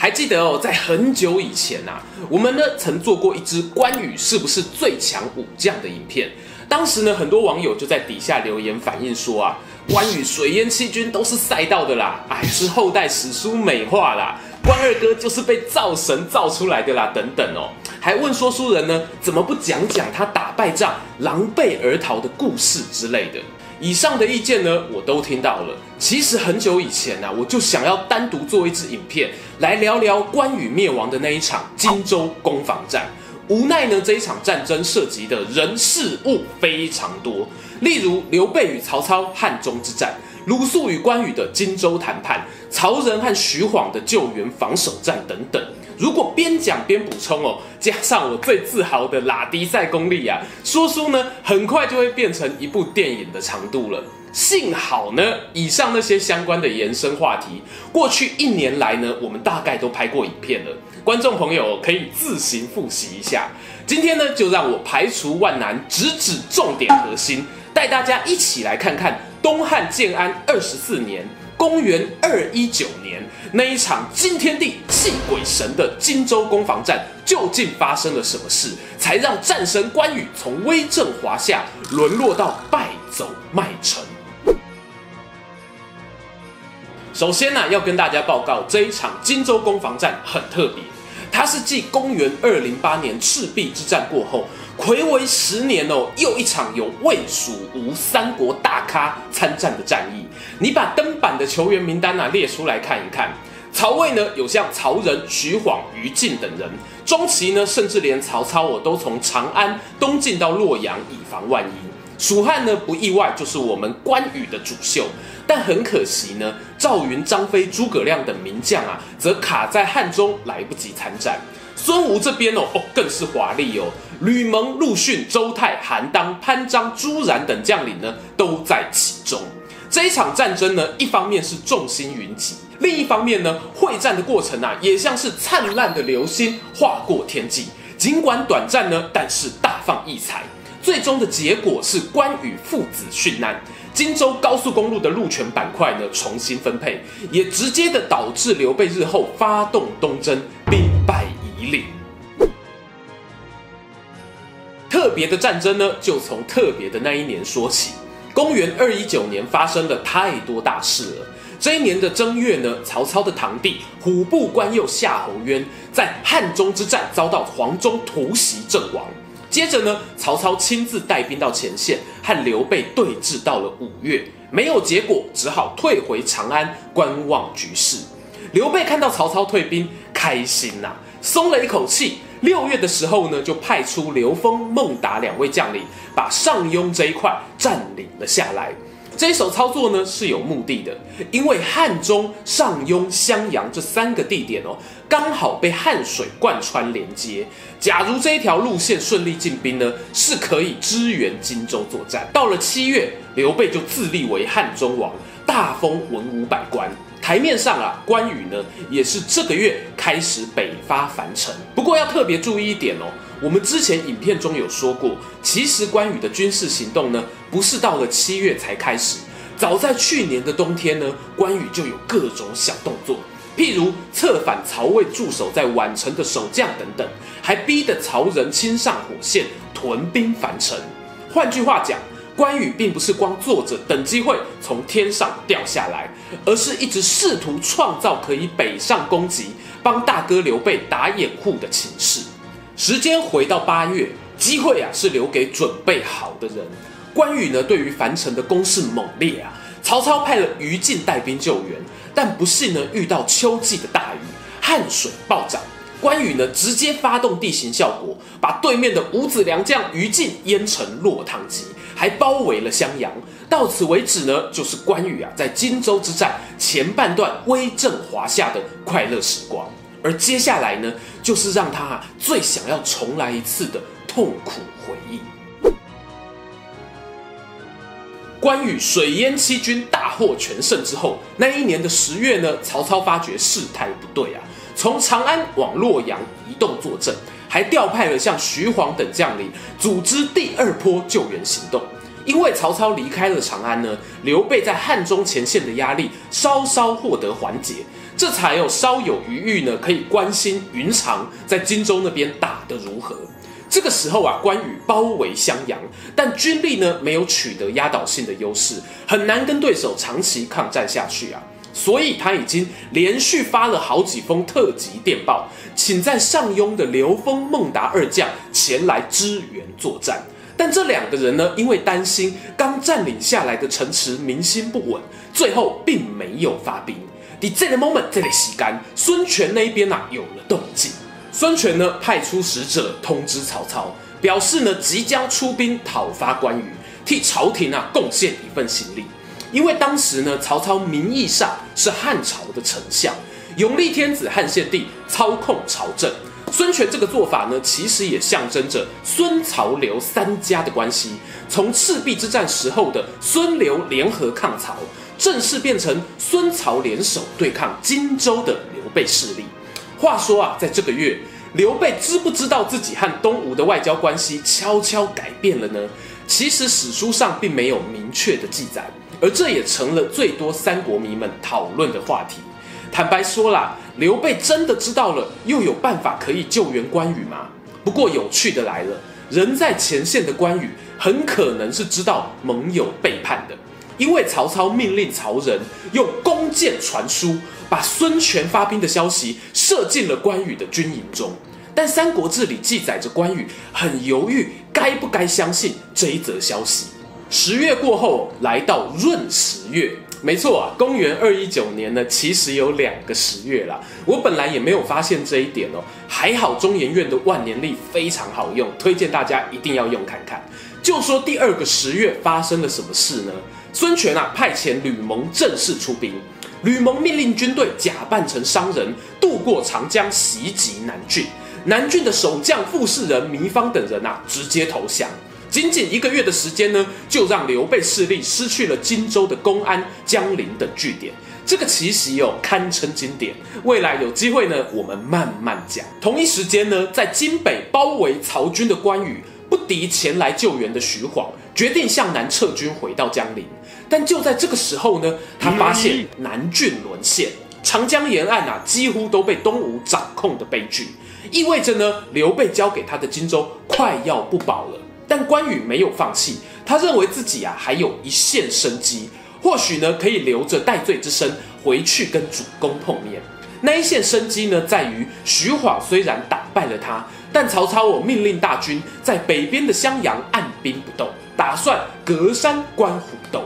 还记得哦，在很久以前啊，我们呢曾做过一支关羽是不是最强武将的影片。当时呢，很多网友就在底下留言反映说啊，关羽水淹七军都是赛道的啦，哎，是后代史书美化啦，关二哥就是被造神造出来的啦，等等哦，还问说书人呢，怎么不讲讲他打败仗狼狈而逃的故事之类的。以上的意见呢，我都听到了。其实很久以前呢、我就想要单独做一支影片来聊聊关羽灭亡的那一场荆州攻防战。无奈呢，这一场战争涉及的人事物非常多，例如刘备与曹操汉中之战，鲁肃与关羽的荆州谈判，曹仁和徐晃的救援防守战等等。如果边讲边补充哦，加上我最自豪的拉迪赛功力啊，说书呢很快就会变成一部电影的长度了。幸好呢，以上那些相关的延伸话题，过去一年来呢，我们大概都拍过影片了，观众朋友可以自行复习一下。今天呢，就让我排除万难，直指重点核心，带大家一起来看看东汉建安二十四年。公元二一九年，那一场惊天地泣鬼神的荆州攻防战，究竟发生了什么事，才让战神关羽从威震华夏沦落到败走麦城？首先呢、要跟大家报告，这一场荆州攻防战很特别，它是继公元二零八年赤壁之战过后，睽违十年哦，又一场有魏、蜀、吴三国大咖参战的战役。你把登板的球员名单啊列出来看一看。曹魏呢，有像曹仁、徐晃、于禁等人；中期呢，甚至连曹操我都从长安东进到洛阳，以防万一。蜀汉呢，不意外就是我们关羽的主秀。但很可惜呢，赵云、张飞、诸葛亮等名将啊，则卡在汉中，来不及参战。孙吴这边哦，哦更是华丽哦，吕蒙、陆逊、周泰、韩当、潘璋、朱然等将领呢，都在其中。这一场战争呢，一方面是众星云集，另一方面呢，会战的过程啊，也像是灿烂的流星划过天际。尽管短暂呢，但是大放异彩。最终的结果是关羽父子殉难，荆州高速公路的路权板块呢，重新分配，也直接的导致刘备日后发动东征，兵败夷陵。特别的战争呢，就从特别的那一年说起。公元二一九年发生了太多大事了。这一年的正月呢，曹操的堂弟虎步关右夏侯渊在汉中之战遭到黄忠突袭阵亡。接着呢，曹操亲自带兵到前线和刘备对峙，到了五月没有结果，只好退回长安观望局势。刘备看到曹操退兵，开心呐、松了一口气。六月的时候呢，就派出刘封、孟达两位将领，把上庸这一块占领了下来。这一手操作呢是有目的的，因为汉中、上庸、襄阳这三个地点哦，刚好被汉水贯穿连接。假如这一条路线顺利进兵呢，是可以支援荆州作战。到了七月，刘备就自立为汉中王，大封文武百官。台面上啊，关羽呢也是这个月开始北伐樊城。不过要特别注意一点哦，我们之前影片中有说过，其实关羽的军事行动呢不是到了七月才开始，早在去年的冬天呢，关羽就有各种小动作，譬如策反曹魏驻守在宛城的守将等等，还逼得曹仁亲上火线屯兵樊城。换句话讲。关羽并不是光坐着等机会从天上掉下来，而是一直试图创造可以北上攻击、帮大哥刘备打掩护的情势。时间回到八月，机会啊是留给准备好的人。关羽呢，对于樊城的攻势猛烈啊，曹操派了于禁带兵救援，但不幸呢遇到秋季的大雨，汗水暴涨。关羽呢直接发动地形效果，把对面的五子良将于禁淹成落汤鸡。还包围了襄阳，到此为止呢，就是关羽啊在荆州之战前半段威震华夏的快乐时光。而接下来呢，就是让他啊最想要重来一次的痛苦回忆。关羽水淹七军，大获全胜之后，那一年的十月呢，曹操发觉事态不对啊，从长安往洛阳移动坐镇，还调派了像徐晃等将领，组织第二波救援行动。因为曹操离开了长安呢，刘备在汉中前线的压力稍稍获得缓解，这才有稍有余裕呢，可以关心云长在荆州那边打得如何。这个时候啊，关羽包围襄阳，但军力呢没有取得压倒性的优势，很难跟对手长期抗战下去啊。所以他已经连续发了好几封特急电报，请在上庸的刘封、孟达二将前来支援作战。但这两个人呢，因为担心刚占领下来的城池民心不稳，最后并没有发兵。在这个 moment，这里洗干，孙权那边啊有了动静。孙权呢派出使者通知曹操，表示呢即将出兵讨伐关羽，替朝廷啊贡献一份心力。因为当时呢，曹操名义上是汉朝的丞相，永历天子汉献帝操控朝政。孙权这个做法呢，其实也象征着孙曹刘三家的关系。从赤壁之战时候的孙刘联合抗曹，正式变成孙曹联手对抗荆州的刘备势力。话说啊，在这个月，刘备知不知道自己和东吴的外交关系悄悄改变了呢？其实史书上并没有明确的记载，而这也成了最多三国迷们讨论的话题。坦白说啦，刘备真的知道了，又有办法可以救援关羽吗？不过有趣的来了，人在前线的关羽很可能是知道盟友背叛的，因为曹操命令曹仁用弓箭传书，把孙权发兵的消息射进了关羽的军营中。但《三国志》里记载着关羽很犹豫，该不该相信这一则消息。十月过后，来到闰十月。没错啊，公元二一九年呢，其实有两个十月啦。我本来也没有发现这一点哦，还好中研院的万年历非常好用，推荐大家一定要用看看。就说第二个十月发生了什么事呢？孙权啊派遣吕蒙正式出兵，吕蒙命令军队假扮成商人，渡过长江袭击南郡。南郡的守将傅士仁、糜芳等人啊直接投降。仅仅一个月的时间呢，就让刘备势力失去了荆州的公安、江陵等据点。这个奇袭哦，堪称经典。未来有机会呢，我们慢慢讲。同一时间呢，在荆北包围曹军的关羽，不敌前来救援的徐晃，决定向南撤军回到江陵。但就在这个时候呢，他发现南郡沦陷，长江沿岸啊，几乎都被东吴掌控的悲剧，意味着呢，刘备交给他的荆州快要不保了。但关羽没有放弃，他认为自己啊还有一线生机，或许呢可以留着戴罪之身回去跟主公碰面。那一线生机呢，在于徐晃虽然打败了他，但曹操我命令大军在北边的襄阳按兵不动，打算隔山观虎斗。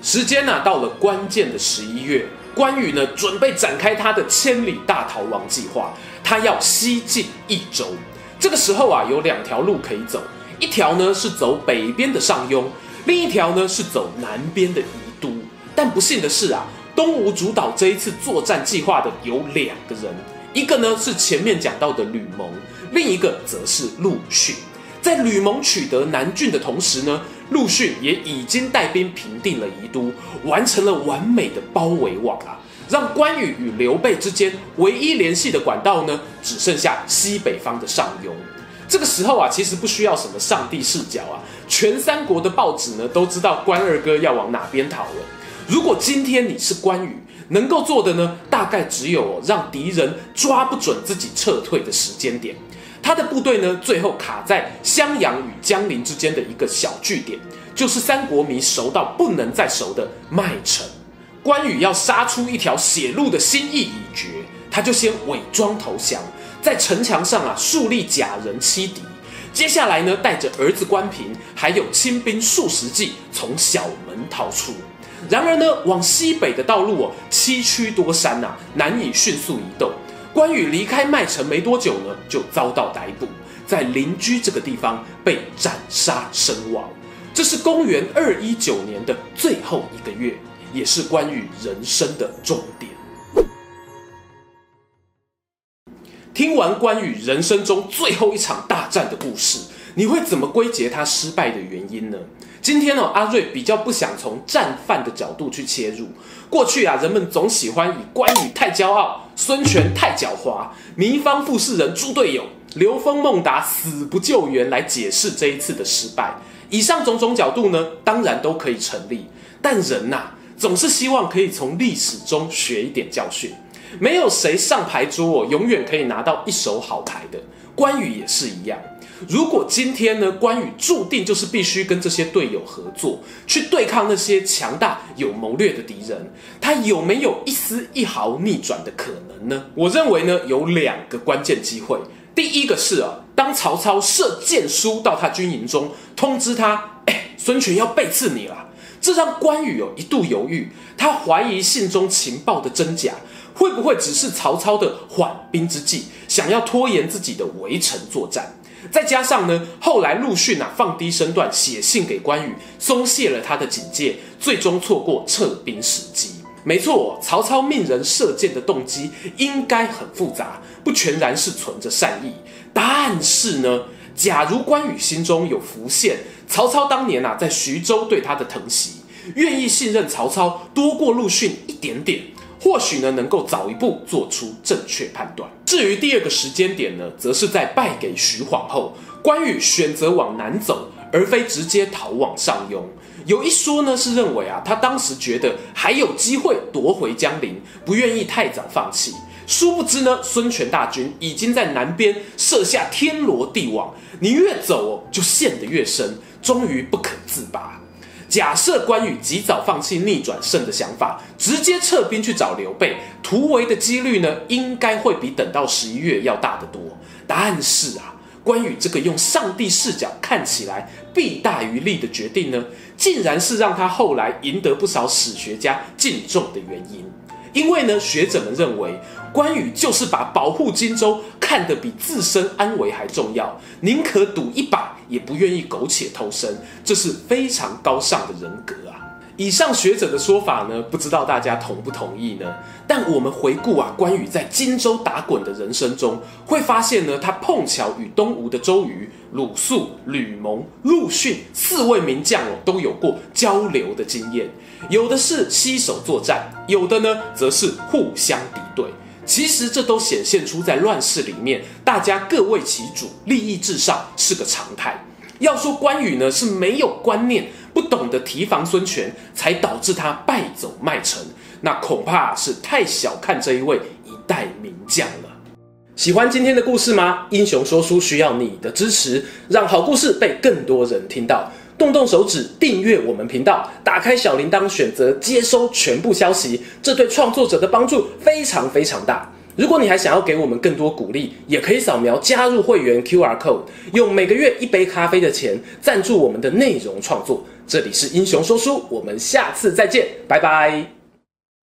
时间呢到了关键的十一月，关羽呢准备展开他的千里大逃亡计划，他要西进益州。这个时候啊有两条路可以走。一条呢是走北边的上庸，另一条呢是走南边的宜都。但不幸的是啊，东吴主导这一次作战计划的有两个人，一个呢是前面讲到的吕蒙，另一个则是陆逊。在吕蒙取得南郡的同时呢，陆逊也已经带兵平定了宜都，完成了完美的包围网啊，让关羽与刘备之间唯一联系的管道呢，只剩下西北方的上庸。这个时候啊，其实不需要什么上帝视角啊，全三国的报纸呢都知道关二哥要往哪边逃了。如果今天你是关羽，能够做的呢，大概只有让敌人抓不准自己撤退的时间点。他的部队呢，最后卡在襄阳与江陵之间的一个小据点，就是三国迷熟到不能再熟的麦城。关羽要杀出一条血路的心意已决，他就先伪装投降。在城墙上啊，树立假人欺敌。接下来呢，带着儿子关平，还有亲兵数十骑，从小门逃出。然而呢，往西北的道路哦，崎岖多山呐、啊，难以迅速移动。关羽离开麦城没多久呢，就遭到逮捕，在临居这个地方被斩杀身亡。这是公元二一九年的最后一个月，也是关羽人生的终点。听完关羽人生中最后一场大战的故事，你会怎么归结他失败的原因呢？今天哦，阿瑞比较不想从战犯的角度去切入。过去啊，人们总喜欢以关羽太骄傲、孙权太狡猾、糜芳傅士仁猪队友、刘封孟达死不救援来解释这一次的失败。以上种种角度呢，当然都可以成立。但人呐、啊，总是希望可以从历史中学一点教训。没有谁上牌桌永远可以拿到一手好牌的。关羽也是一样。如果今天呢，关羽注定就是必须跟这些队友合作，去对抗那些强大有谋略的敌人，他有没有一丝一毫逆转的可能呢？我认为呢，有两个关键机会。第一个是啊，当曹操射箭书到他军营中，通知他，哎，孙权要背刺你了。这让关羽有一度犹豫，他怀疑信中情报的真假，会不会只是曹操的缓兵之计，想要拖延自己的围城作战？再加上呢，后来陆逊啊放低身段写信给关羽，松懈了他的警戒，最终错过撤兵时机。没错，曹操命人射箭的动机应该很复杂，不全然是存着善意。但是呢，假如关羽心中有浮现曹操当年啊在徐州对他的疼惜，愿意信任曹操多过陆逊一点点。或许呢，能够早一步做出正确判断。至于第二个时间点呢，则是在败给徐晃后，关羽选择往南走，而非直接逃往上庸。有一说呢，是认为啊，他当时觉得还有机会夺回江陵，不愿意太早放弃。殊不知呢，孙权大军已经在南边设下天罗地网，你越走，就陷得越深，终于不可自拔。假设关羽及早放弃逆转胜的想法，直接撤兵去找刘备，突围的几率呢，应该会比等到十一月要大得多。但是啊，关羽这个用上帝视角看起来弊大于利的决定呢，竟然是让他后来赢得不少史学家敬重的原因。因为呢，学者们认为关羽就是把保护荆州看得比自身安危还重要，宁可赌一把，也不愿意苟且偷生，这是非常高尚的人格啊。以上学者的说法呢，不知道大家同不同意呢？但我们回顾啊，关羽在荆州打滚的人生中，会发现呢，他碰巧与东吴的周瑜、鲁肃、吕蒙、陆逊四位名将哦，都有过交流的经验。有的是携手作战，有的呢，则是互相敌对。其实这都显现出在乱世里面，大家各为其主，利益至上是个常态。要说关羽呢，是没有观念，不懂得提防孙权，才导致他败走麦城，那恐怕是太小看这一位一代名将了。喜欢今天的故事吗？英雄说书需要你的支持，让好故事被更多人听到。动动手指订阅我们频道，打开小铃铛，选择接收全部消息，这对创作者的帮助非常非常大。如果你还想要给我们更多鼓励，也可以扫描加入会员 QR code，用每个月一杯咖啡的钱赞助我们的内容创作。这里是英雄说书，我们下次再见，拜拜。